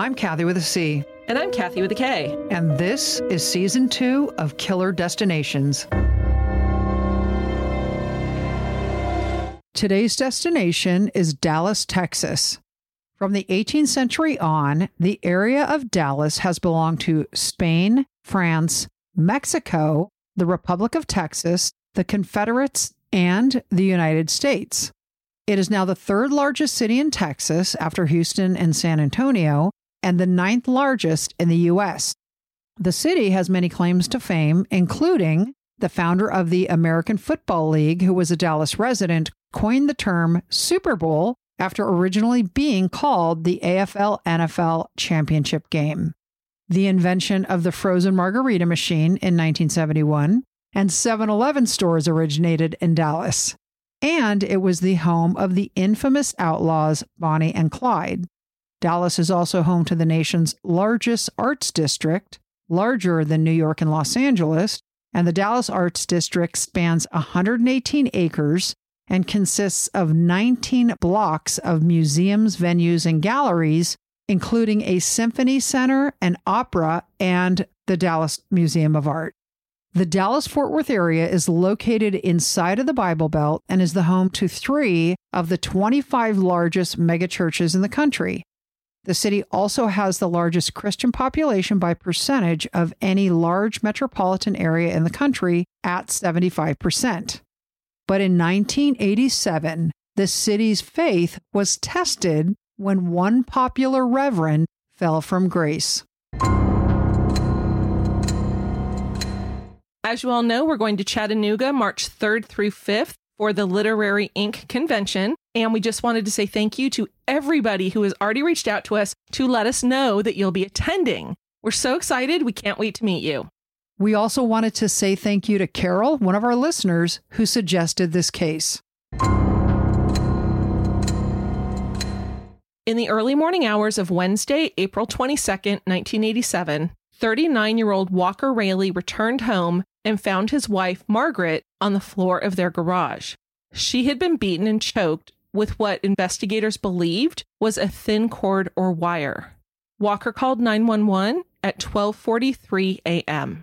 I'm Kathy with a C, And I'm Kathy with a K. and this is season two of Killer Destinations. Today's destination is Dallas, Texas. From the 18th century on, the area of Dallas has belonged to Spain, France, Mexico, the Republic of Texas, the Confederates, and the United States. It is now the third largest city in Texas after Houston and San Antonio, and the ninth largest in the U.S. The city has many claims to fame, including the founder of the American Football League, who was a Dallas resident, coined the term Super Bowl after originally being called the AFL NFL Championship Game. The invention of the frozen margarita machine in 1971 and 7 Eleven stores originated in Dallas. And it was the home of the infamous outlaws Bonnie and Clyde. Dallas is also home to the nation's largest arts district, larger than New York and Los Angeles, and the Dallas Arts District spans 118 acres and consists of 19 blocks of museums, venues, and galleries, including a symphony center, an opera, and the Dallas Museum of Art. The Dallas Fort Worth area is located inside of the Bible Belt and is the home to three of the 25 largest megachurches in the country. The city also has the largest Christian population by percentage of any large metropolitan area in the country at 75%. But in 1987, the city's faith was tested when one popular reverend fell from grace. As you all know, we're going to Chattanooga March 3rd through 5th for the Literary Inc. convention. And we just wanted to say thank you to everybody who has already reached out to us to let us know that you'll be attending. We're so excited. We can't wait to meet you. We also wanted to say thank you to Carol, one of our listeners, who suggested this case. In the early morning hours of Wednesday, April 22nd, 1987, 39 year old Walker Railey returned home and found his wife, Margaret, on the floor of their garage. She had been beaten and choked with what investigators believed was a thin cord or wire. Walker called 911 at 12:43 a.m.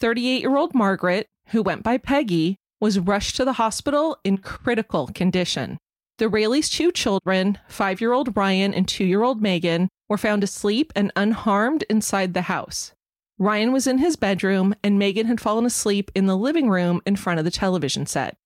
38-year-old Margaret, who went by Peggy, was rushed to the hospital in critical condition. The Railey's two children, 5-year-old Ryan and 2-year-old Megan, were found asleep and unharmed inside the house. Ryan was in his bedroom and Megan had fallen asleep in the living room in front of the television set.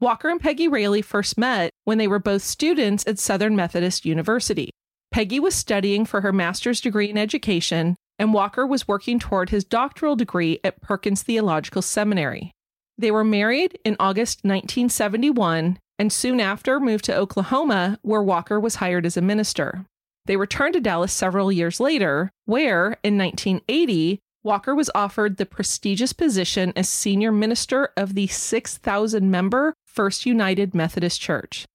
Walker and Peggy Railey first met when they were both students at Southern Methodist University. Peggy was studying for her master's degree in education, and Walker was working toward his doctoral degree at Perkins Theological Seminary. They were married in August 1971 and soon after moved to Oklahoma, where Walker was hired as a minister. They returned to Dallas several years later, where, in 1980, Walker was offered the prestigious position as senior minister of the 6,000 member First United Methodist Church.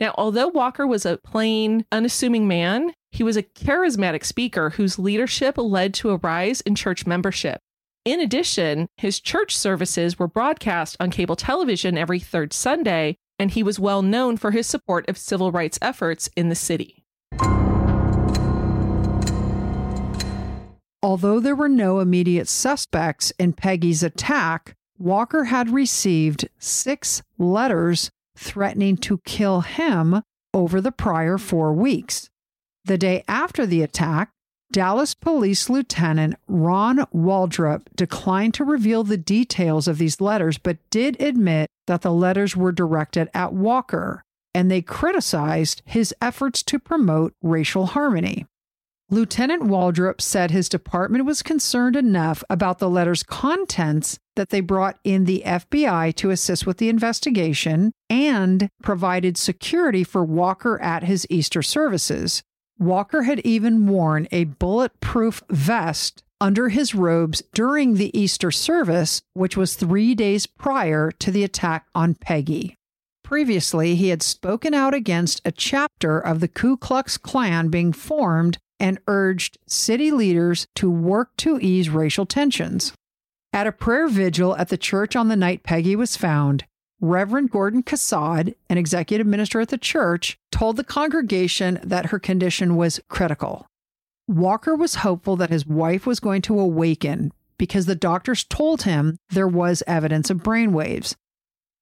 Now, although Walker was a plain, unassuming man, he was a charismatic speaker whose leadership led to a rise in church membership. In addition, his church services were broadcast on cable television every third Sunday, and he was well known for his support of civil rights efforts in the city. Although there were no immediate suspects in Peggy's attack, Walker had received six letters threatening to kill him over the prior four weeks. The day after the attack, Dallas Police Lieutenant Ron Waldrop declined to reveal the details of these letters, but did admit that the letters were directed at Walker, and they criticized his efforts to promote racial harmony. Lieutenant Waldrop said his department was concerned enough about the letter's contents that they brought in the FBI to assist with the investigation and provided security for Walker at his Easter services. Walker had even worn a bulletproof vest under his robes during the Easter service, which was three days prior to the attack on Peggy. Previously, he had spoken out against a chapter of the Ku Klux Klan being formed and urged city leaders to work to ease racial tensions. At a prayer vigil at the church on the night Peggy was found, Reverend Gordon Cassad, an executive minister at the church, told the congregation that her condition was critical. Walker was hopeful that his wife was going to awaken because the doctors told him there was evidence of brainwaves.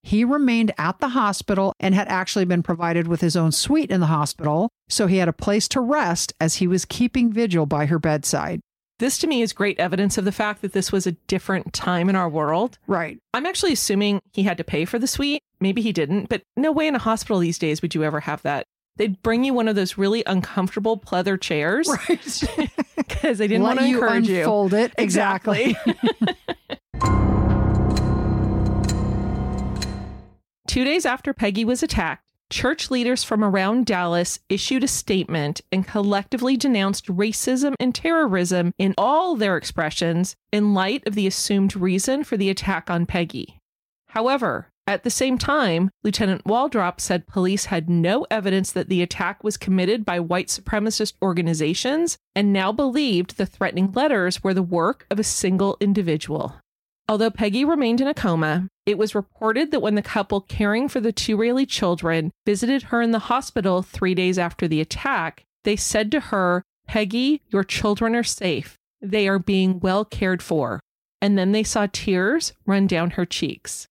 He remained at the hospital and had actually been provided with his own suite in the hospital, so he had a place to rest as he was keeping vigil by her bedside. This to me is great evidence of the fact that this was a different time in our world. Right. I'm actually assuming he had to pay for the suite. Maybe he didn't, but no way in a hospital these days would you ever have that. They'd bring you one of those really uncomfortable pleather chairs. Right. Because they didn't Let want to encourage you. unfold it. Exactly. Two days after Peggy was attacked, church leaders from around Dallas issued a statement and collectively denounced racism and terrorism in all their expressions in light of the assumed reason for the attack on Peggy. However, at the same time, Lieutenant Waldrop said police had no evidence that the attack was committed by white supremacist organizations and now believed the threatening letters were the work of a single individual. Although Peggy remained in a coma, it was reported that when the couple caring for the two Railey children visited her in the hospital three days after the attack, they said to her, Peggy, your children are safe. They are being well cared for. And then they saw tears run down her cheeks.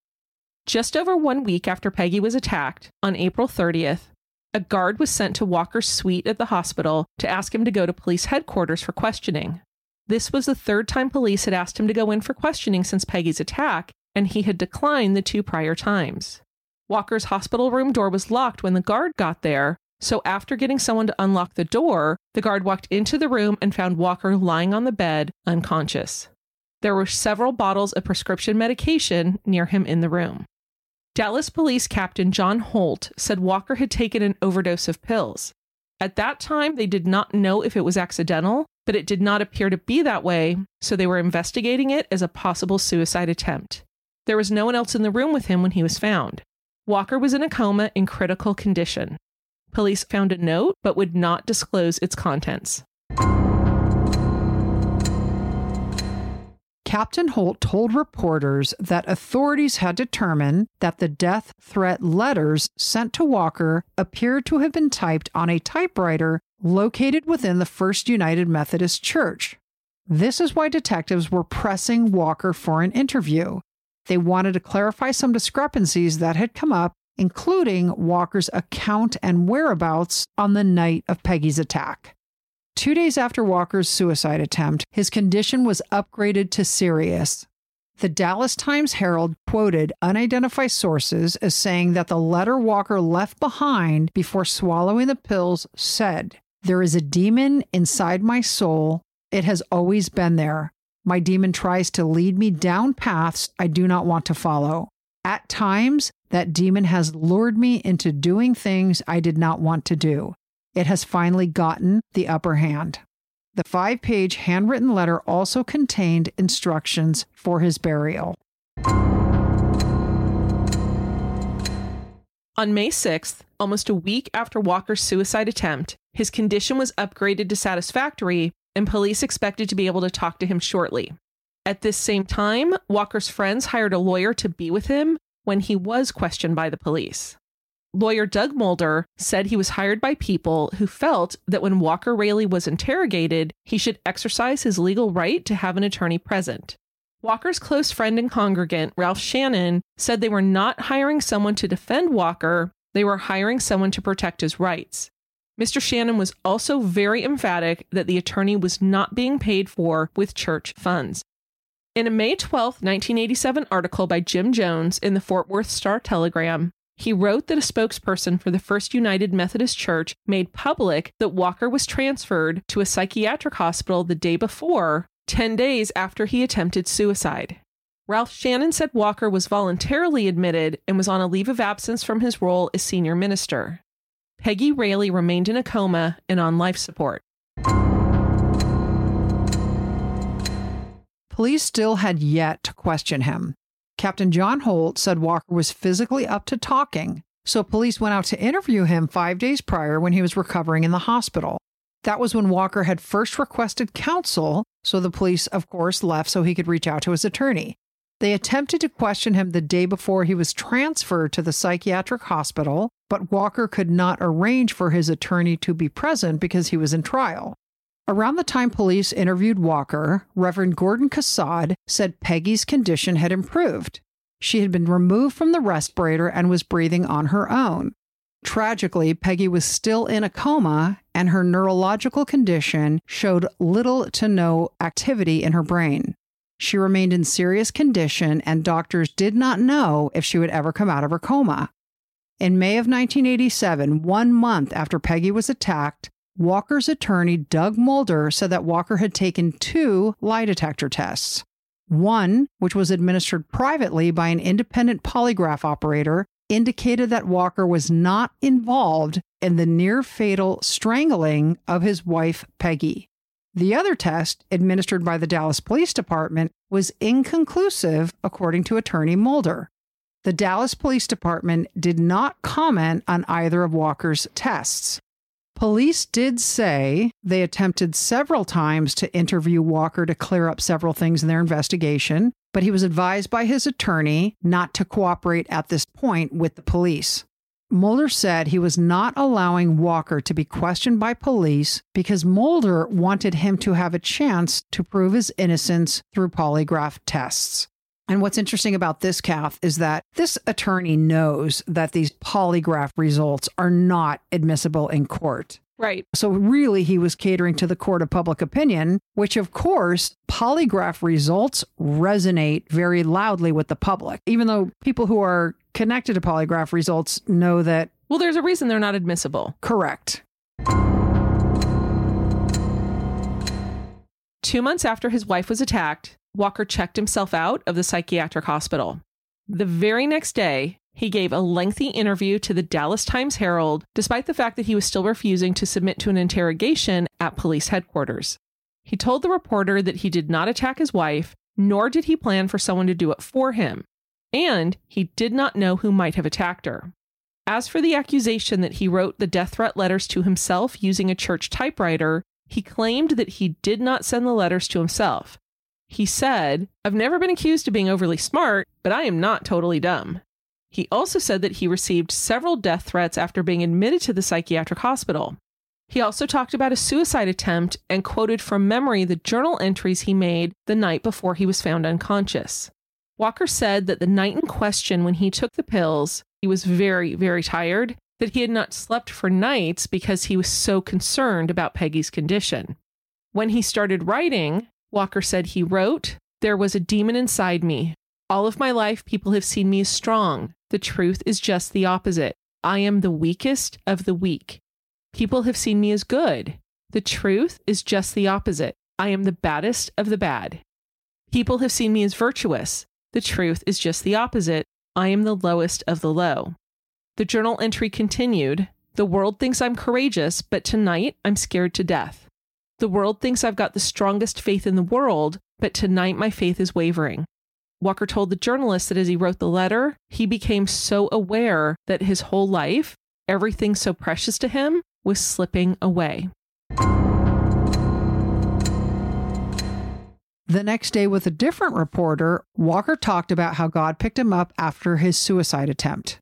Just over one week after Peggy was attacked, on April 30th, a guard was sent to Walker's suite at the hospital to ask him to go to police headquarters for questioning. This was the third time police had asked him to go in for questioning since Peggy's attack, and he had declined the two prior times. Walker's hospital room door was locked when the guard got there, so after getting someone to unlock the door, the guard walked into the room and found Walker lying on the bed, unconscious. There were several bottles of prescription medication near him in the room. Dallas Police Captain John Holt said Walker had taken an overdose of pills. At that time, they did not know if it was accidental, but it did not appear to be that way, so they were investigating it as a possible suicide attempt. There was no one else in the room with him when he was found. Walker was in a coma in critical condition. Police found a note but would not disclose its contents. Captain Holt told reporters that authorities had determined that the death threat letters sent to Walker appeared to have been typed on a typewriter located within the First United Methodist Church. This is why detectives were pressing Walker for an interview. They wanted to clarify some discrepancies that had come up, including Walker's account and whereabouts on the night of Peggy's attack. Two days after Walker's suicide attempt, his condition was upgraded to serious. The Dallas Times Herald quoted unidentified sources as saying that the letter Walker left behind before swallowing the pills said, There is a demon inside my soul. It has always been there. My demon tries to lead me down paths I do not want to follow. At times, that demon has lured me into doing things I did not want to do. It has finally gotten the upper hand. The five page handwritten letter also contained instructions for his burial. On May 6th, almost a week after Walker's suicide attempt, his condition was upgraded to satisfactory, and police expected to be able to talk to him shortly. At this same time, Walker's friends hired a lawyer to be with him when he was questioned by the police. Lawyer Doug Mulder said he was hired by people who felt that when Walker Railey was interrogated, he should exercise his legal right to have an attorney present. Walker's close friend and congregant, Ralph Shannon, said they were not hiring someone to defend Walker, they were hiring someone to protect his rights. Mr. Shannon was also very emphatic that the attorney was not being paid for with church funds. In a May 12, 1987 article by Jim Jones in the Fort Worth Star Telegram, he wrote that a spokesperson for the First United Methodist Church made public that Walker was transferred to a psychiatric hospital the day before, 10 days after he attempted suicide. Ralph Shannon said Walker was voluntarily admitted and was on a leave of absence from his role as senior minister. Peggy Railey remained in a coma and on life support. Police still had yet to question him. Captain John Holt said Walker was physically up to talking, so police went out to interview him five days prior when he was recovering in the hospital. That was when Walker had first requested counsel, so the police, of course, left so he could reach out to his attorney. They attempted to question him the day before he was transferred to the psychiatric hospital, but Walker could not arrange for his attorney to be present because he was in trial. Around the time police interviewed Walker, Reverend Gordon Cassad said Peggy's condition had improved. She had been removed from the respirator and was breathing on her own. Tragically, Peggy was still in a coma, and her neurological condition showed little to no activity in her brain. She remained in serious condition, and doctors did not know if she would ever come out of her coma. In May of 1987, one month after Peggy was attacked, Walker's attorney, Doug Mulder, said that Walker had taken two lie detector tests. One, which was administered privately by an independent polygraph operator, indicated that Walker was not involved in the near fatal strangling of his wife, Peggy. The other test, administered by the Dallas Police Department, was inconclusive, according to attorney Mulder. The Dallas Police Department did not comment on either of Walker's tests. Police did say they attempted several times to interview Walker to clear up several things in their investigation, but he was advised by his attorney not to cooperate at this point with the police. Mulder said he was not allowing Walker to be questioned by police because Mulder wanted him to have a chance to prove his innocence through polygraph tests. And what's interesting about this, Kath, is that this attorney knows that these polygraph results are not admissible in court. Right. So, really, he was catering to the court of public opinion, which, of course, polygraph results resonate very loudly with the public, even though people who are connected to polygraph results know that. Well, there's a reason they're not admissible. Correct. Two months after his wife was attacked, Walker checked himself out of the psychiatric hospital. The very next day, he gave a lengthy interview to the Dallas Times Herald, despite the fact that he was still refusing to submit to an interrogation at police headquarters. He told the reporter that he did not attack his wife, nor did he plan for someone to do it for him, and he did not know who might have attacked her. As for the accusation that he wrote the death threat letters to himself using a church typewriter, he claimed that he did not send the letters to himself, he said, I've never been accused of being overly smart, but I am not totally dumb. He also said that he received several death threats after being admitted to the psychiatric hospital. He also talked about a suicide attempt and quoted from memory the journal entries he made the night before he was found unconscious. Walker said that the night in question, when he took the pills, he was very, very tired, that he had not slept for nights because he was so concerned about Peggy's condition. When he started writing, Walker said he wrote, There was a demon inside me. All of my life, people have seen me as strong. The truth is just the opposite. I am the weakest of the weak. People have seen me as good. The truth is just the opposite. I am the baddest of the bad. People have seen me as virtuous. The truth is just the opposite. I am the lowest of the low. The journal entry continued The world thinks I'm courageous, but tonight I'm scared to death. The world thinks I've got the strongest faith in the world, but tonight my faith is wavering. Walker told the journalist that as he wrote the letter, he became so aware that his whole life, everything so precious to him, was slipping away. The next day, with a different reporter, Walker talked about how God picked him up after his suicide attempt.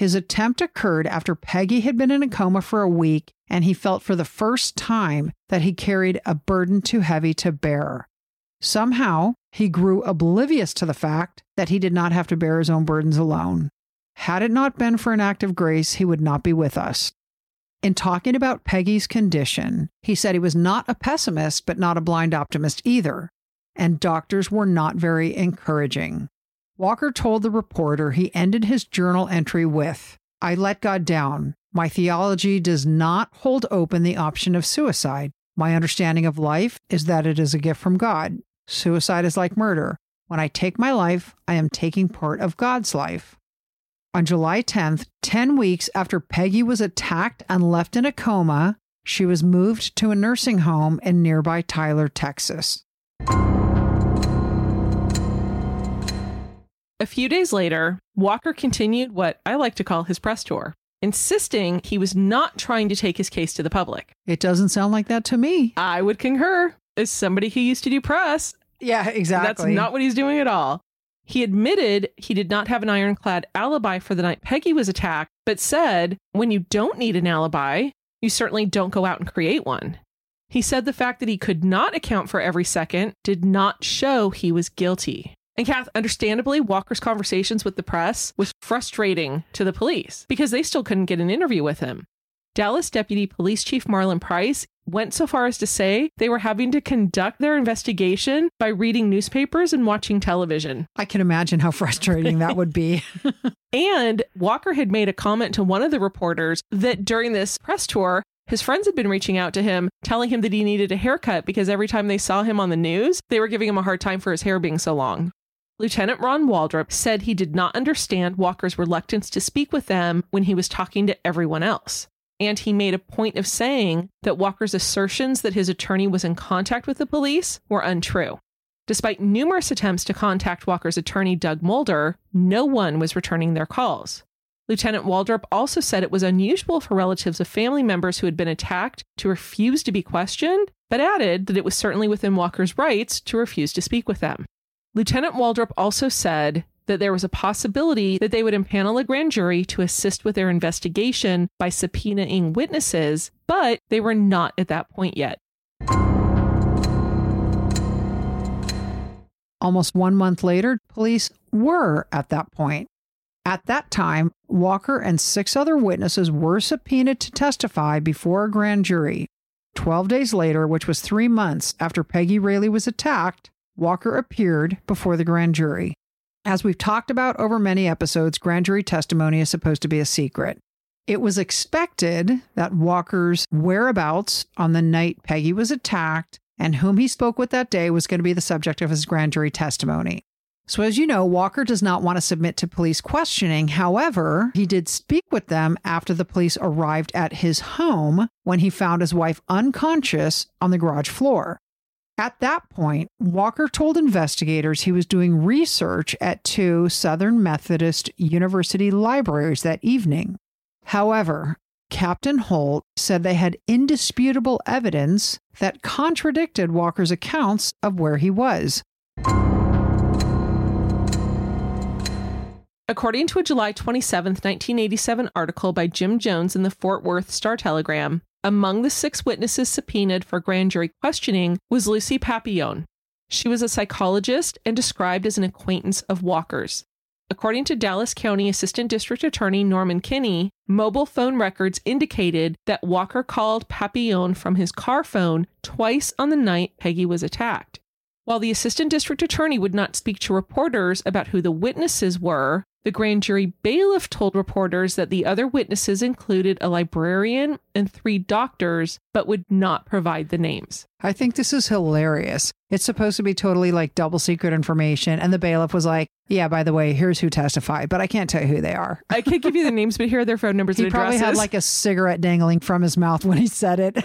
His attempt occurred after Peggy had been in a coma for a week, and he felt for the first time that he carried a burden too heavy to bear. Somehow, he grew oblivious to the fact that he did not have to bear his own burdens alone. Had it not been for an act of grace, he would not be with us. In talking about Peggy's condition, he said he was not a pessimist, but not a blind optimist either, and doctors were not very encouraging. Walker told the reporter he ended his journal entry with I let God down. My theology does not hold open the option of suicide. My understanding of life is that it is a gift from God. Suicide is like murder. When I take my life, I am taking part of God's life. On July 10th, 10 weeks after Peggy was attacked and left in a coma, she was moved to a nursing home in nearby Tyler, Texas. A few days later, Walker continued what I like to call his press tour, insisting he was not trying to take his case to the public. It doesn't sound like that to me. I would concur. As somebody who used to do press, Yeah, exactly. that's not what he's doing at all. He admitted he did not have an ironclad alibi for the night Peggy was attacked, but said, when you don't need an alibi, you certainly don't go out and create one. He said the fact that he could not account for every second did not show he was guilty. And Kath, understandably, Walker's conversations with the press was frustrating to the police because they still couldn't get an interview with him. Dallas Deputy Police Chief Marlon Price went so far as to say they were having to conduct their investigation by reading newspapers and watching television. I can imagine how frustrating that would be. And Walker had made a comment to one of the reporters that during this press tour, his friends had been reaching out to him, telling him that he needed a haircut because every time they saw him on the news, they were giving him a hard time for his hair being so long. Lieutenant Ron Waldrop said he did not understand Walker's reluctance to speak with them when he was talking to everyone else. And he made a point of saying that Walker's assertions that his attorney was in contact with the police were untrue. Despite numerous attempts to contact Walker's attorney, Doug Mulder, no one was returning their calls. Lieutenant Waldrop also said it was unusual for relatives of family members who had been attacked to refuse to be questioned, but added that it was certainly within Walker's rights to refuse to speak with them. Lieutenant Waldrop also said that there was a possibility that they would impanel a grand jury to assist with their investigation by subpoenaing witnesses, but they were not at that point yet. Almost one month later, police were at that point. At that time, Walker and six other witnesses were subpoenaed to testify before a grand jury. Twelve days later, which was three months after Peggy Railey was attacked, Walker appeared before the grand jury. As we've talked about over many episodes, grand jury testimony is supposed to be a secret. It was expected that Walker's whereabouts on the night Peggy was attacked and whom he spoke with that day was going to be the subject of his grand jury testimony. So, as you know, Walker does not want to submit to police questioning. However, he did speak with them after the police arrived at his home when he found his wife unconscious on the garage floor. At that point, Walker told investigators he was doing research at two Southern Methodist University libraries that evening. However, Captain Holt said they had indisputable evidence that contradicted Walker's accounts of where he was. According to a July 27, 1987 article by Jim Jones in the Fort Worth Star Telegram, among the six witnesses subpoenaed for grand jury questioning was Lucy Papillon. She was a psychologist and described as an acquaintance of Walker's. According to Dallas County Assistant District Attorney Norman Kinney, mobile phone records indicated that Walker called Papillon from his car phone twice on the night Peggy was attacked. While the assistant district attorney would not speak to reporters about who the witnesses were, the grand jury bailiff told reporters that the other witnesses included a librarian and three doctors, but would not provide the names. I think this is hilarious. It's supposed to be totally like double secret information. And the bailiff was like, Yeah, by the way, here's who testified, but I can't tell you who they are. I could give you the names, but here are their phone numbers He and probably addresses. had like a cigarette dangling from his mouth when he said it.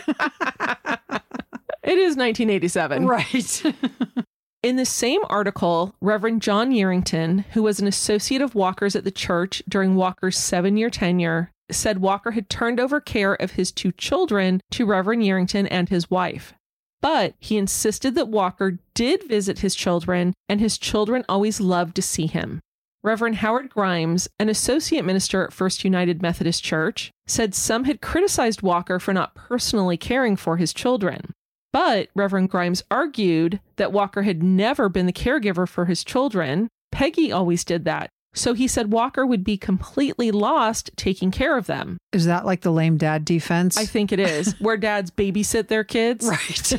it is 1987. right. In the same article, Reverend John Yarrington, who was an associate of Walker's at the church during Walker's seven year tenure, said Walker had turned over care of his two children to Reverend Yarrington and his wife. But he insisted that Walker did visit his children, and his children always loved to see him. Reverend Howard Grimes, an associate minister at First United Methodist Church, said some had criticized Walker for not personally caring for his children. But Reverend Grimes argued that Walker had never been the caregiver for his children. Peggy always did that. So he said Walker would be completely lost taking care of them. Is that like the lame dad defense? I think it is, where dads babysit their kids. right.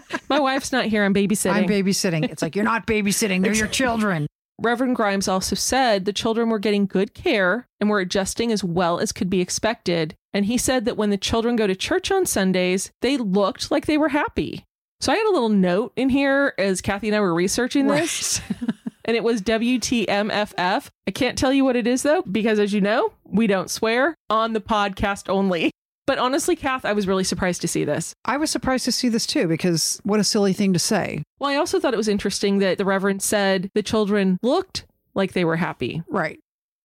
My wife's not here, I'm babysitting. I'm babysitting. It's like, you're not babysitting, they're your children. Reverend Grimes also said the children were getting good care and were adjusting as well as could be expected. And he said that when the children go to church on Sundays, they looked like they were happy. So I had a little note in here as Kathy and I were researching this. and it was WTMFF. I can't tell you what it is though, because as you know, we don't swear on the podcast only. But honestly, Kath, I was really surprised to see this. I was surprised to see this too, because what a silly thing to say. Well, I also thought it was interesting that the Reverend said the children looked like they were happy. Right.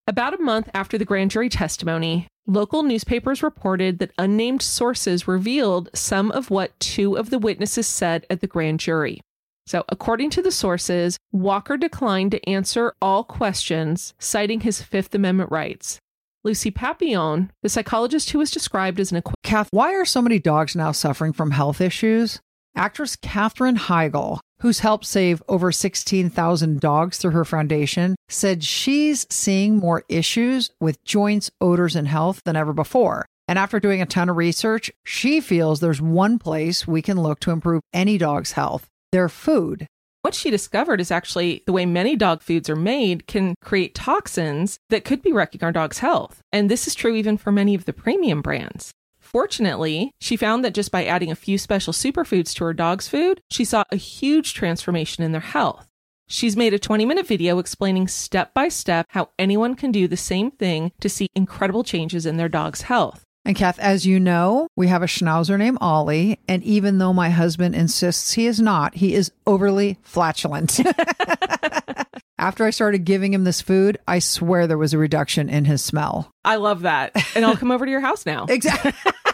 About a month after the grand jury testimony, local newspapers reported that unnamed sources revealed some of what two of the witnesses said at the grand jury. So, according to the sources, Walker declined to answer all questions, citing his Fifth Amendment rights. Lucy Papillon, the psychologist who was described as an equi- Kath, why are so many dogs now suffering from health issues? Actress Katherine Heigl, who's helped save over 16,000 dogs through her foundation, said she's seeing more issues with joints, odors, and health than ever before. And after doing a ton of research, she feels there's one place we can look to improve any dog's health their food. What she discovered is actually the way many dog foods are made can create toxins that could be wrecking our dog's health. And this is true even for many of the premium brands. Fortunately, she found that just by adding a few special superfoods to her dog's food, she saw a huge transformation in their health. She's made a 20 minute video explaining step by step how anyone can do the same thing to see incredible changes in their dog's health. And Kath, as you know, we have a schnauzer named Ollie. And even though my husband insists he is not, he is overly flatulent. After I started giving him this food, I swear there was a reduction in his smell. I love that. And I'll come over to your house now. Exactly.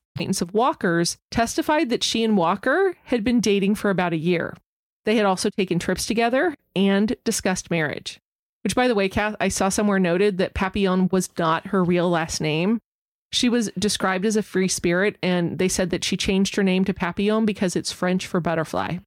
Acquaintance of Walker's testified that she and Walker had been dating for about a year. They had also taken trips together and discussed marriage. Which, by the way, Kath, I saw somewhere noted that Papillon was not her real last name. She was described as a free spirit, and they said that she changed her name to Papillon because it's French for butterfly.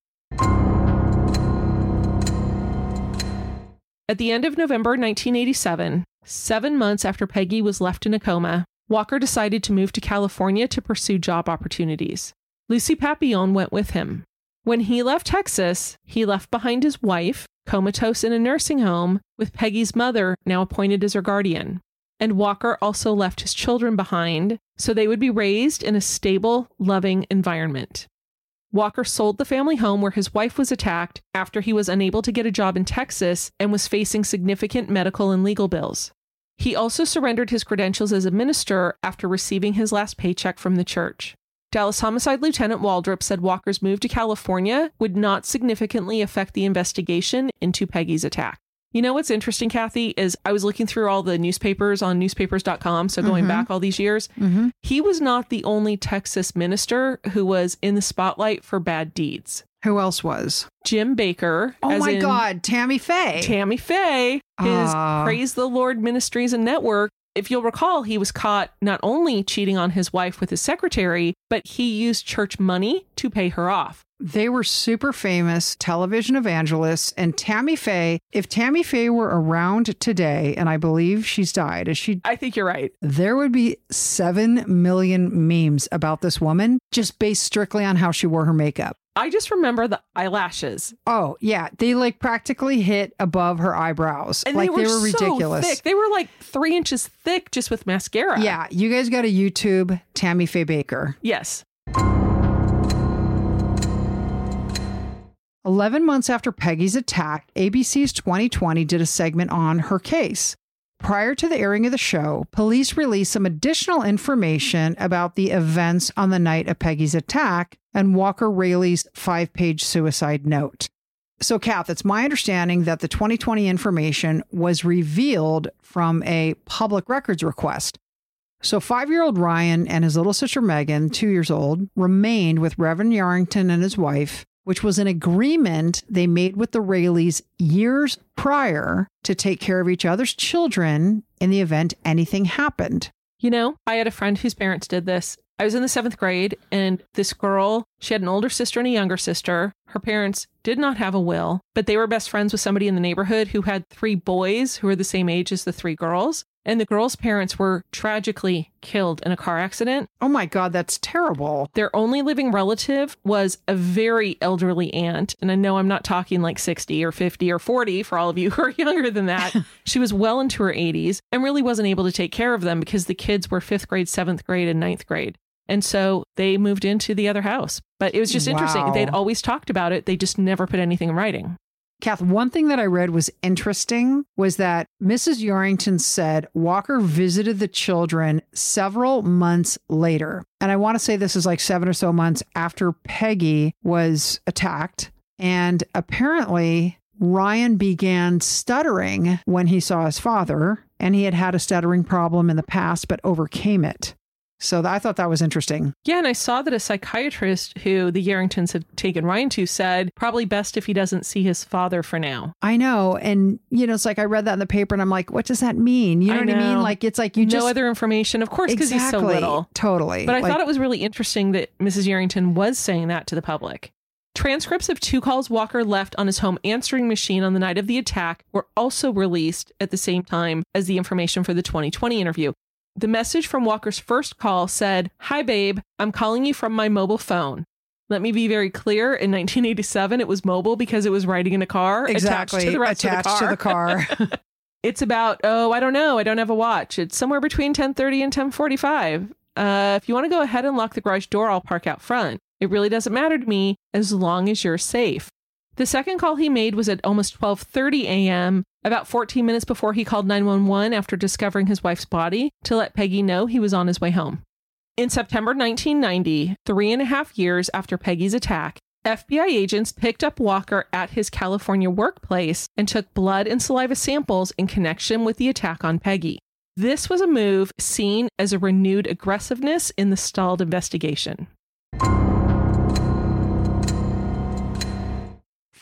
At the end of November 1987, seven months after Peggy was left in a coma, Walker decided to move to California to pursue job opportunities. Lucy Papillon went with him. When he left Texas, he left behind his wife, comatose in a nursing home, with Peggy's mother now appointed as her guardian. And Walker also left his children behind so they would be raised in a stable, loving environment. Walker sold the family home where his wife was attacked after he was unable to get a job in Texas and was facing significant medical and legal bills. He also surrendered his credentials as a minister after receiving his last paycheck from the church. Dallas Homicide Lieutenant Waldrop said Walker's move to California would not significantly affect the investigation into Peggy's attack. You know what's interesting, Kathy, is I was looking through all the newspapers on newspapers.com, so going Mhm. back all these years. Mm-hmm. He was not the only Texas minister who was in the spotlight for bad deeds. Who else was? Jim Bakker. Oh my God, Tammy Faye. Tammy Faye, his Ah. Praise the Lord Ministries and Network. If you'll recall, he was caught not only cheating on his wife with his secretary, but he used church money to pay her off. They were super famous television evangelists. And Tammy Faye, if Tammy Faye were around today, and I believe she's died, as she I think you're right. there would be 7 million memes about this woman just based strictly on how she wore her makeup. I just remember the eyelashes. Oh, yeah. They like practically hit above her eyebrows. And like they were, ridiculous. so thick. They were like three inches thick just with mascara. Yeah. You guys got to YouTube Tammy Faye Bakker. Yes. 11 months after Peggy's attack, ABC's 2020 did a segment on her case. Prior to the airing of the show, police released some additional information about the events on the night of Peggy's attack and Walker Railey's five page suicide note. So, Kath, it's my understanding that the 2020 information was revealed from a public records request. So, five year old Ryan and his little sister Megan, two years old, remained with Reverend Yarrington and his wife, which was an agreement they made with the Raileys years prior to take care of each other's children in the event anything happened. You know, I had a friend whose parents did this. I was in the seventh grade, and this girl, she had an older sister and a younger sister. Her parents did not have a will, but they were best friends with somebody in the neighborhood who had three boys who were the same age as the three girls. And the girls' parents were tragically killed in a car accident. Oh my God, that's terrible. Their only living relative was a very elderly aunt. And I know I'm not talking like 60 or 50 or 40 for all of you who are younger than that. she was well into her 80s and really wasn't able to take care of them because the kids were fifth grade, seventh grade, and ninth grade. And so they moved into the other house. But it was just interesting. Wow. They'd always talked about it, they just never put anything in writing. Kath, one thing that I read was interesting was that Mrs. Yarrington said Walker visited the children several months later. And I want to say this is like seven or so months after Peggy was attacked. And apparently, Ryan began stuttering when he saw his father, and he had had a stuttering problem in the past, but overcame it. So I thought that was interesting. Yeah, and I saw that a psychiatrist who the Yarringtons had taken Ryan to said probably best if he doesn't see his father for now. I know. And, you know, it's like I read that in the paper and I'm like, what does that mean? You know, I what I mean? Like, it's like you no just. other information, of course, because he's so little. Totally. But I Like, thought it was really interesting that Mrs. Yarrington was saying that to the public. Transcripts of two calls Walker left on his home answering machine on the night of the attack were also released at the same time as the information for the 2020 interview. The message from Walker's first call said, Hi, babe, I'm calling you from my mobile phone. Let me be very clear. In 1987, it was mobile because it was riding in a car exactly attached to the rest attached of to the the car. car. it's about oh i don't know i don't have a watch it's somewhere between 10.30 and 10.45 uh, if you want to go ahead and lock the garage door i'll park out front it really doesn't matter to me as long as you're safe the second call he made was at almost 12.30 a.m about 14 minutes before he called 911 after discovering his wife's body to let peggy know he was on his way home in september 1990 three and a half years after peggy's attack FBI agents picked up Walker at his California workplace and took blood and saliva samples in connection with the attack on Peggy. This was a move seen as a renewed aggressiveness in the stalled investigation.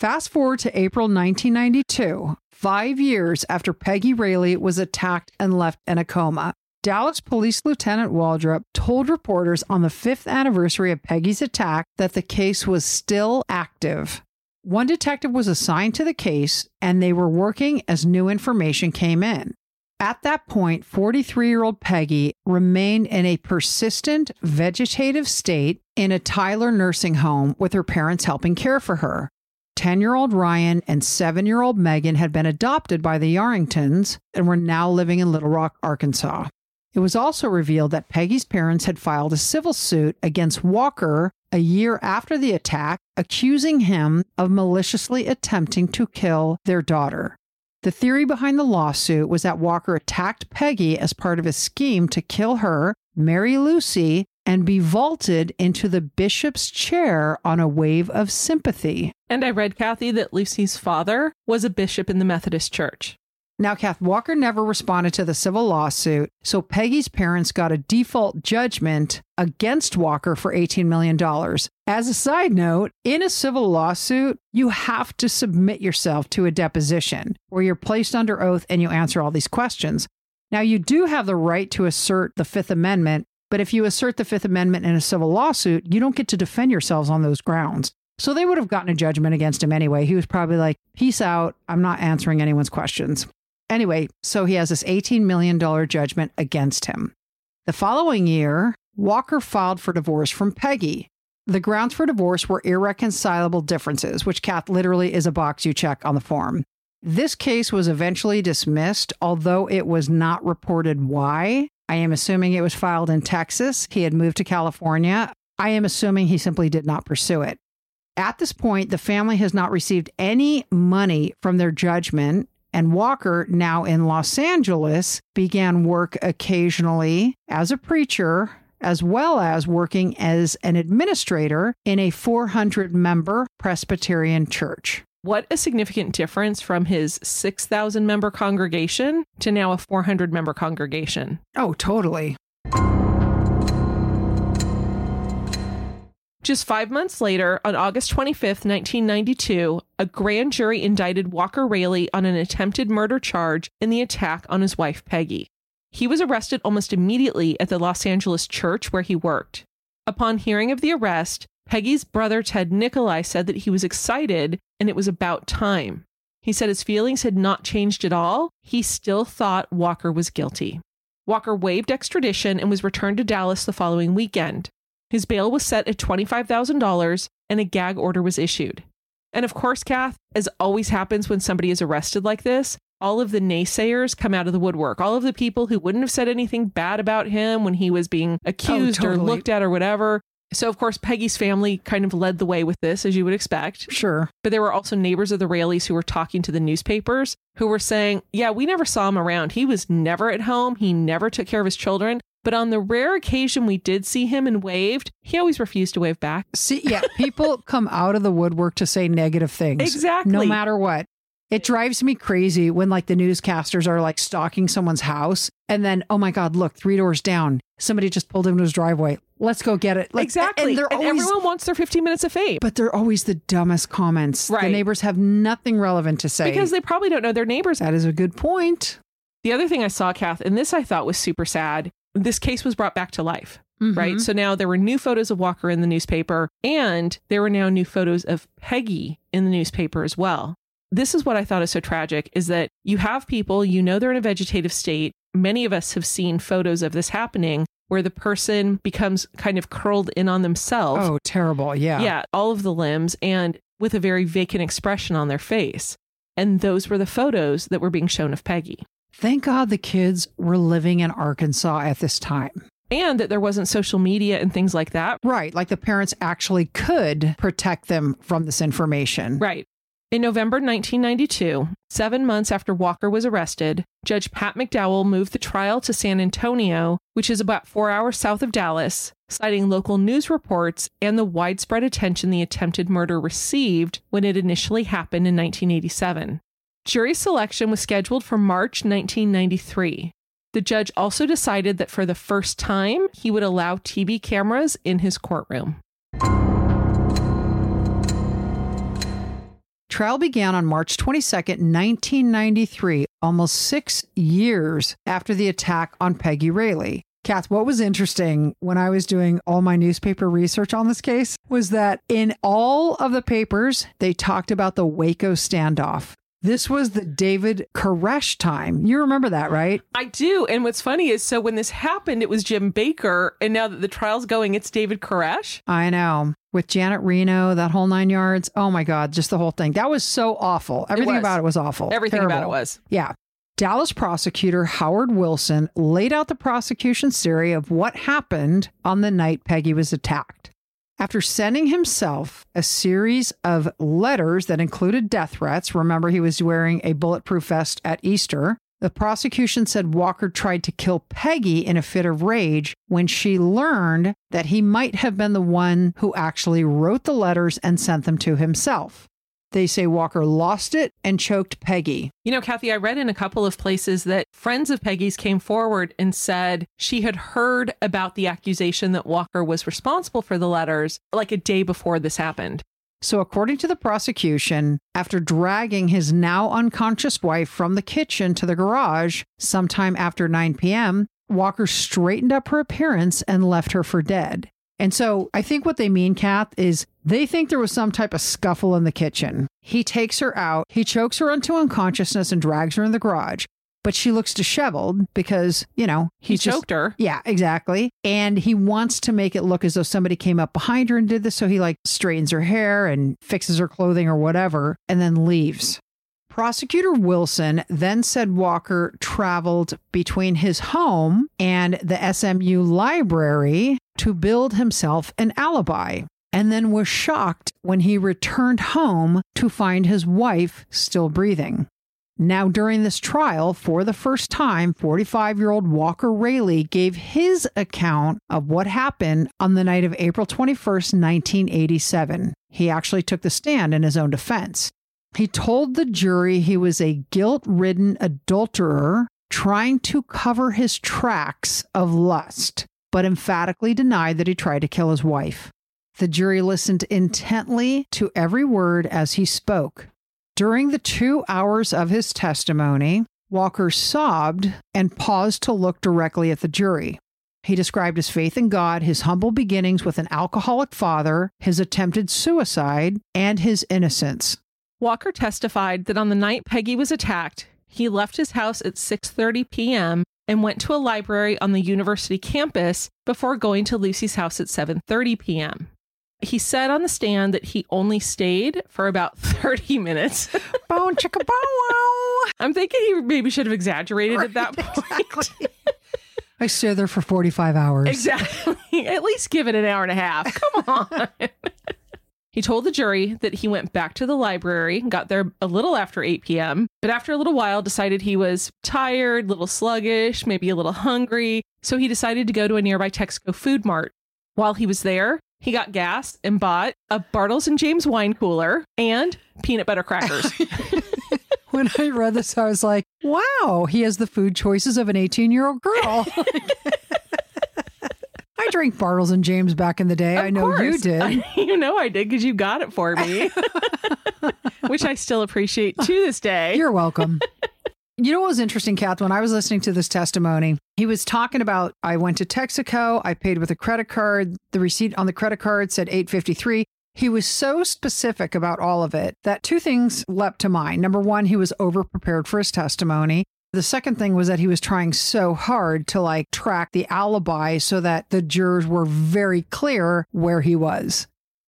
Fast forward to April 1992, five years after Peggy Railey was attacked and left in a coma. Dallas Police Lieutenant Waldrop told reporters on the fifth anniversary of Peggy's attack that the case was still active. One detective was assigned to the case, and they were working as new information came in. At that point, 43 year old Peggy remained in a persistent vegetative state in a Tyler nursing home with her parents helping care for her. 10 year old Ryan and 7 year old Megan had been adopted by the Yarringtons and were now living in Little Rock, Arkansas. It was also revealed that Peggy's parents had filed a civil suit against Walker a year after the attack, accusing him of maliciously attempting to kill their daughter. The theory behind the lawsuit was that Walker attacked Peggy as part of a scheme to kill her, marry Lucy, and be vaulted into the bishop's chair on a wave of sympathy. And I read, Kathy, that Lucy's father was a bishop in the Methodist Church. Now, Kath Walker never responded to the civil lawsuit, so Peggy's parents got a default judgment against Walker for $18 million. As a side note, in a civil lawsuit, you have to submit yourself to a deposition where you're placed under oath and you answer all these questions. Now, you do have the right to assert the Fifth Amendment, but if you assert the Fifth Amendment in a civil lawsuit, you don't get to defend yourselves on those grounds. So they would have gotten a judgment against him anyway. He was probably like, peace out. I'm not answering anyone's questions. Anyway, so he has this $18 million judgment against him. The following year, Walker filed for divorce from Peggy. The grounds for divorce were irreconcilable differences, which Kath literally is a box you check on the form. This case was eventually dismissed, although it was not reported why. I am assuming it was filed in Texas. He had moved to California. I am assuming he simply did not pursue it. At this point, the family has not received any money from their judgment, and Walker, now in Los Angeles, began work occasionally as a preacher, as well as working as an administrator in a 400 member Presbyterian church. What a significant difference from his 6,000 member congregation to now a 400 member congregation. Oh, totally. Just five months later, on August 25th, 1992, a grand jury indicted Walker Railey on an attempted murder charge in the attack on his wife, Peggy. He was arrested almost immediately at the Los Angeles church where he worked. Upon hearing of the arrest, Peggy's brother, Ted Nikolai, said that he was excited and it was about time. He said his feelings had not changed at all. He still thought Walker was guilty. Walker waived extradition and was returned to Dallas the following weekend. His bail was set at $25,000 and a gag order was issued. And of course, Kath, as always happens when somebody is arrested like this, all of the naysayers come out of the woodwork. All of the people who wouldn't have said anything bad about him when he was being oh, accused Oh, totally. or looked at or whatever. So, of course, Peggy's family kind of led the way with this, as you would expect. Sure. But there were also neighbors of the Raileys who were talking to the newspapers who were saying, Yeah, we never saw him around. He was never at home. He never took care of his children. But on the rare occasion we did see him and waved, he always refused to wave back. See, yeah, people come out of the woodwork to say negative things. Exactly. No matter what. It drives me crazy when like the newscasters are like stalking someone's house and then, oh my God, look, three doors down. Somebody just pulled into his driveway. Let's go get it. Like, exactly. And And always, everyone wants their 15 minutes of fame but they're always the dumbest comments. Right. The neighbors have nothing relevant to say. because they probably don't know their neighbors. that is a good point. The other thing I saw, Kath, and this I thought was super sad, this case was brought back to life. Mm-hmm. right? So now there were new photos of Walker in the newspaper, and there were now new photos of Peggy in the newspaper as well. This is what I thought is so tragic is that you have people, you know, they're in a vegetative state. Many of us have seen photos of this happening where the person becomes kind of curled in on themselves. Oh, terrible. Yeah. yeah, all of the limbs and with a very vacant expression on their face. And those were the photos that were being shown of Peggy. Thank God the kids were living in Arkansas at this time. And that there wasn't social media and things like that. Right. Like the parents actually could protect them from this information. Right. In November 1992, seven months after Walker was arrested, Judge Pat McDowell moved the trial to San Antonio, which is about four hours south of Dallas, citing local news reports and the widespread attention the attempted murder received when it initially happened in 1987. Jury selection was scheduled for March 1993. The judge also decided that for the first time, he would allow TV cameras in his courtroom. Trial began on March 22nd, 1993, almost six years after the attack on Peggy Railey. Kath, what was interesting when I was doing all my newspaper research on this case was that in all of the papers, they talked about the Waco standoff. This was the David Koresh time. You remember that, right? I do. And what's funny is so when this happened, it was Jim Bakker. And now that the trial's going, it's David Koresh. I know. With Janet Reno, that whole nine yards. Oh my God, just the whole thing. That was so awful. Everything was. about it was awful. Everything about it was. Yeah. Dallas prosecutor Howard Wilson laid out the prosecution's theory of what happened on the night Peggy was attacked. After sending himself a series of letters that included death threats, remember he was wearing a bulletproof vest at Easter, the prosecution said Walker tried to kill Peggy in a fit of rage when she learned that he might have been the one who actually wrote the letters and sent them to himself. They say Walker lost it and choked Peggy. You know, Kathy, I read in a couple of places that friends of Peggy's came forward and said she had heard about the accusation that Walker was responsible for the letters like a day before this happened. So, according to the prosecution, after dragging his now unconscious wife from the kitchen to the garage sometime after 9 p.m., Walker straightened up her appearance and left her for dead. And so I think what they mean, Kath, is they think there was some type of scuffle in the kitchen. He takes her out, he chokes her into unconsciousness and drags her in the garage. But she looks disheveled because, you know, He he's just, choked her. yeah, exactly. And he wants to make it look as though somebody came up behind her and did this. So he like straightens her hair and fixes her clothing or whatever and then leaves. Prosecutor Wilson then said Walker traveled between his home and the SMU library to build himself an alibi, and then was shocked when he returned home to find his wife still breathing. Now, during this trial, for the first time, 45 year old Walker Railey gave his account of what happened on the night of April 21st, 1987. He actually took the stand in his own defense. He told the jury he was a guilt ridden adulterer trying to cover his tracks of lust, but emphatically denied that he tried to kill his wife. The jury listened intently to every word as he spoke. During the two hours of his testimony, Walker sobbed and paused to look directly at the jury. He described his faith in God, his humble beginnings with an alcoholic father, his attempted suicide, and his innocence. Walker testified that on the night Peggy was attacked, he left his house at 6:30 p.m. and went to a library on the university campus before going to Lucy's house at 7:30 p.m. He said on the stand that he only stayed for about 30 minutes. Bow chicka bow wow. I'm thinking he maybe should have exaggerated at that point. I stayed there for 45 hours. Exactly. At least give it an hour and a half. Come on. he told the jury that he went back to the library, got there a little after 8 p.m., but after a little while decided he was tired, a little sluggish, maybe a little hungry. So he decided to go to a nearby Texaco food mart. While he was there, he got gas and bought a Bartles and James wine cooler and peanut butter crackers. When I read this, I was like, wow, he has the food choices of an 18 year old girl. I drank Bartles and James back in the day. I Of know you course. did. you know I did because you got it for me, which I still appreciate to this day. You're welcome. You know what was interesting, Kath? When I was listening to this testimony, he was talking about I went to Texaco, I paid with a credit card. The receipt on the credit card said 853. He was so specific about all of it that two things leapt to mind. Number one, he was over prepared for his testimony. The second thing was that he was trying so hard to like track the alibi so that the jurors were very clear where he was.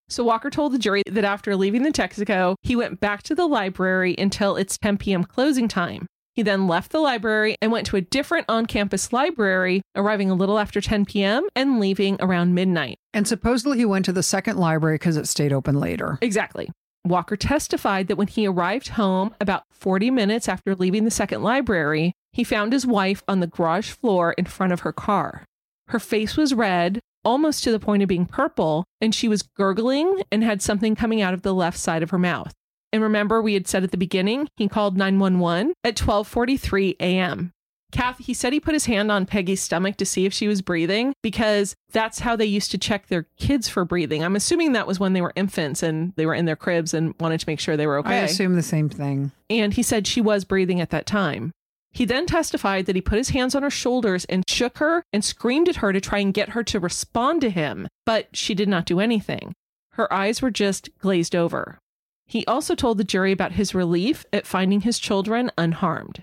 So Walker told the jury that after leaving the Texaco, he went back to the library until its 10 p.m. closing time. He then left the library and went to a different on campus library, arriving a little after 10 p.m. and leaving around midnight. And supposedly he went to the second library because it stayed open later. Exactly. Walker testified that when he arrived home about 40 minutes after leaving the second library, he found his wife on the garage floor in front of her car. Her face was red, almost to the point of being purple, and she was gurgling and had something coming out of the left side of her mouth. And remember, we had said at the beginning, he called 911 at 12:43 a.m. Kath, he said he put his hand on Peggy's stomach to see if she was breathing because that's how they used to check their kids for breathing. I'm assuming that was when they were infants and they were in their cribs and wanted to make sure they were okay. I assume the same thing. and he said she was breathing at that time. He then testified that he put his hands on her shoulders and shook her and screamed at her to try and get her to respond to him, but she did not do anything. Her eyes were just glazed over. He also told the jury about his relief at finding his children unharmed.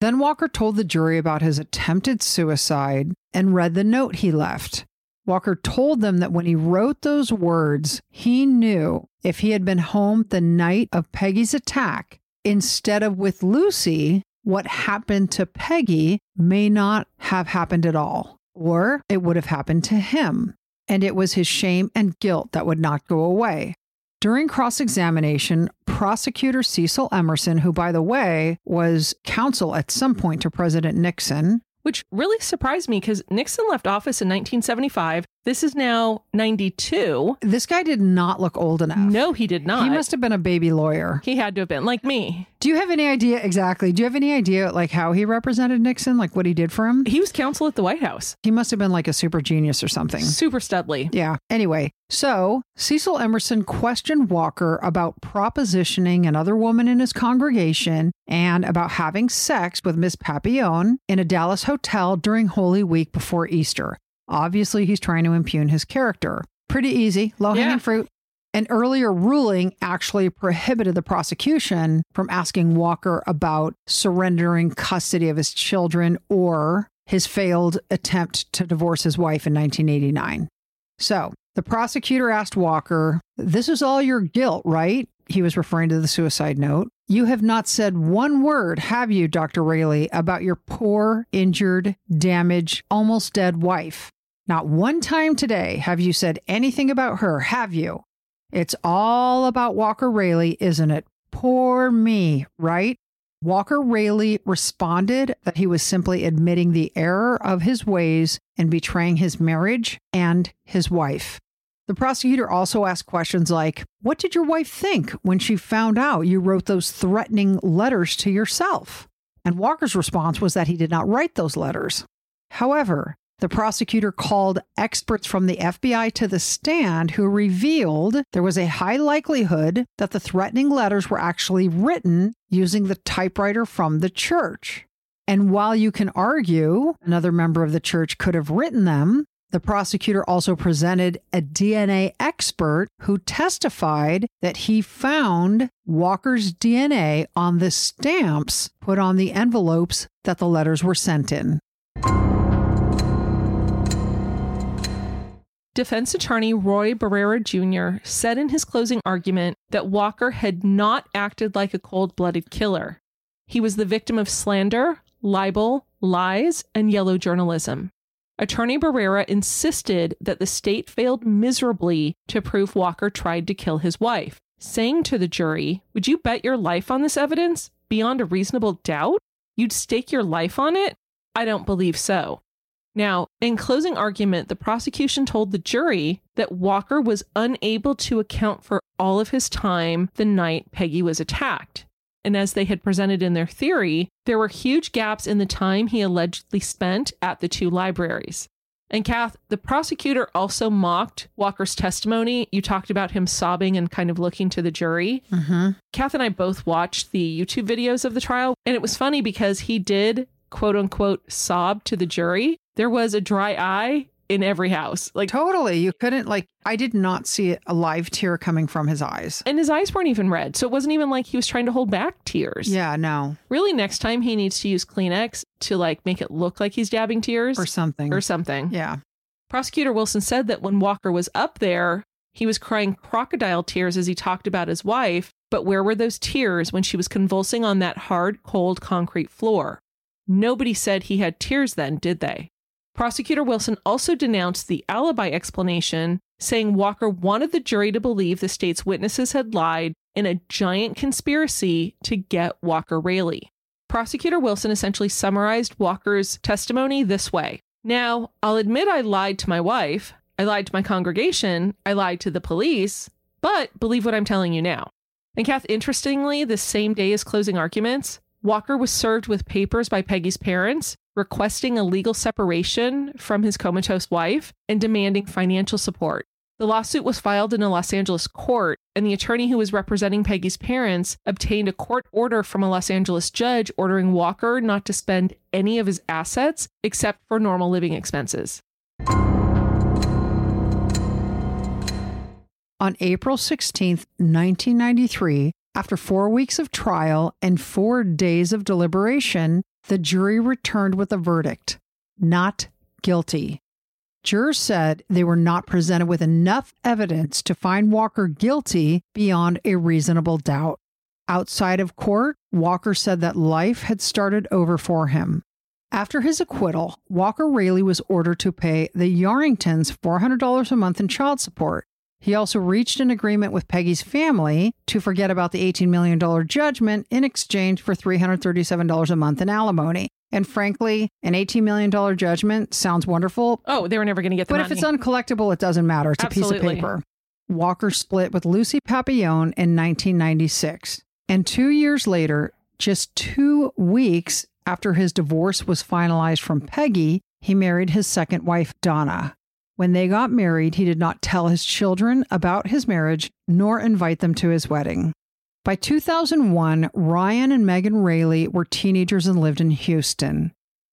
Then Walker told the jury about his attempted suicide and read the note he left. Walker told them that when he wrote those words, he knew if he had been home the night of Peggy's attack instead of with Lucy, what happened to Peggy may not have happened at all, or it would have happened to him. And it was his shame and guilt that would not go away. During cross examination, prosecutor Cecil Emerson, who, by the way, was counsel at some point to President Nixon, Which really surprised me because Nixon left office in 1975. This is now 92. This guy did not look old enough. No, he did not. He must have been a baby lawyer. He had to have been like me. Do you have any idea exactly? Do you have any idea like how he represented Nixon, like what he did for him? He was counsel at the White House. He must have been like a super genius or something. Super studly. Yeah. Anyway, so Cecil Emerson questioned Walker about propositioning another woman in his congregation and about having sex with Miss Papillon in a Dallas hotel during Holy Week before Easter. Obviously, he's trying to impugn his character. Pretty easy, low hanging Yeah. fruit. An earlier ruling actually prohibited the prosecution from asking Walker about surrendering custody of his children or his failed attempt to divorce his wife in 1989. So the prosecutor asked Walker, This is all your guilt, right? He was referring to the suicide note. You have not said one word, have you, Dr. Railey, about your poor, injured, damaged, almost dead wife? Not one time today have you said anything about her, have you? It's all about Walker Railey, isn't it? Poor me, right? Walker Railey responded that he was simply admitting the error of his ways and betraying his marriage and his wife. The prosecutor also asked questions like What did your wife think when she found out you wrote those threatening letters to yourself? And Walker's response was that he did not write those letters. However, the prosecutor called experts from the FBI to the stand who revealed there was a high likelihood that the threatening letters were actually written using the typewriter from the church. And while you can argue another member of the church could have written them, the prosecutor also presented a DNA expert who testified that he found Walker's DNA on the stamps put on the envelopes that the letters were sent in. Defense attorney Roy Barrera Jr. said in his closing argument that Walker had not acted like a cold blooded killer. He was the victim of slander, libel, lies, and yellow journalism. Attorney Barrera insisted that the state failed miserably to prove Walker tried to kill his wife, saying to the jury, Would you bet your life on this evidence beyond a reasonable doubt? You'd stake your life on it? I don't believe so. Now, in closing argument, the prosecution told the jury that Walker was unable to account for all of his time the night Peggy was attacked. And as they had presented in their theory, there were huge gaps in the time he allegedly spent at the two libraries. And Kath, the prosecutor also mocked Walker's testimony. You talked about him sobbing and kind of looking to the jury. Mm-hmm. Kath and I both watched the YouTube videos of the trial, and it was funny because he did quote unquote sob to the jury. There was a dry eye in every house. Like Totally. You couldn't, like, I did not see a live tear coming from his eyes. and his eyes weren't even red. So it wasn't even like he was trying to hold back tears. Yeah, no. Really, next time he needs to use Kleenex to like make it look like he's dabbing tears Or something. or something. Yeah. Prosecutor Wilson said that when Walker was up there, he was crying crocodile tears as he talked about his wife. But where were those tears when she was convulsing on that hard, cold concrete floor? Nobody said he had tears then, did they? Prosecutor Wilson also denounced the alibi explanation, saying Walker wanted the jury to believe the state's witnesses had lied in a giant conspiracy to get Walker Railey. Prosecutor Wilson essentially summarized Walker's testimony this way Now, I'll admit I lied to my wife, I lied to my congregation, I lied to the police, but believe what I'm telling you now. And Kath, interestingly, the same day as closing arguments, Walker was served with papers by Peggy's parents requesting a legal separation from his comatose wife and demanding financial support. The lawsuit was filed in a Los Angeles court, and the attorney who was representing Peggy's parents obtained a court order from a Los Angeles judge ordering Walker not to spend any of his assets except for normal living expenses. On April 16th, 1993, after four weeks of trial and four days of deliberation, the jury returned with a verdict not guilty. Jurors said they were not presented with enough evidence to find Walker guilty beyond a reasonable doubt. Outside of court, Walker said that life had started over for him. After his acquittal, Walker Railey was ordered to pay the Yarringtons $400 a month in child support. He also reached an agreement with Peggy's family to forget about the $18 million judgment in exchange for $337 a month in alimony. And frankly, an $18 million judgment sounds wonderful. Oh, they were never going to get the but money. if it's uncollectible, it doesn't matter. It's a piece of paper. Walker split with Lucy Papillon in 1996. And two years later, just two weeks after his divorce was finalized from Peggy, he married his second wife, Donna. When they got married, he did not tell his children about his marriage nor invite them to his wedding. By 2001, Ryan and Megan Railey were teenagers and lived in Houston.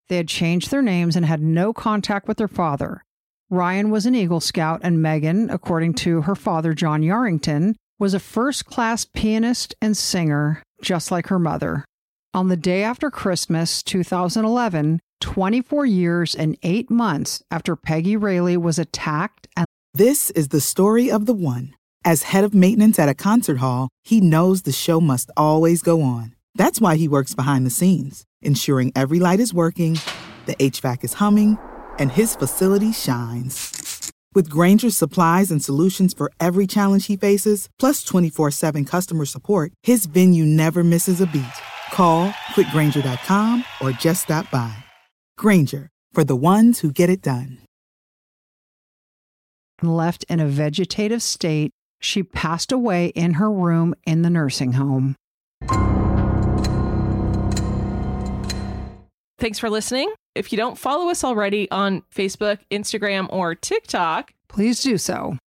They had changed their names and had no contact with their father. Ryan was an Eagle Scout, and Megan, according to her father, John Yarrington, was a first class pianist and singer, just like her mother. On the day after Christmas 2011, 24 years and eight months after Peggy Railey was attacked and This is the story of the one. As head of maintenance at a concert hall, he knows the show must always go on. That's why he works behind the scenes, ensuring every light is working, the HVAC is humming, and his facility shines. With Grainger's supplies and solutions for every challenge he faces, plus 24 7 customer support, his venue never misses a beat. Call clickgrainger.com or just stop by. Grainger, for the ones who get it done. left in a vegetative state, she passed away in her room in the nursing home. Thanks for listening. If you don't follow us already on Facebook, Instagram, or TikTok, Please do so.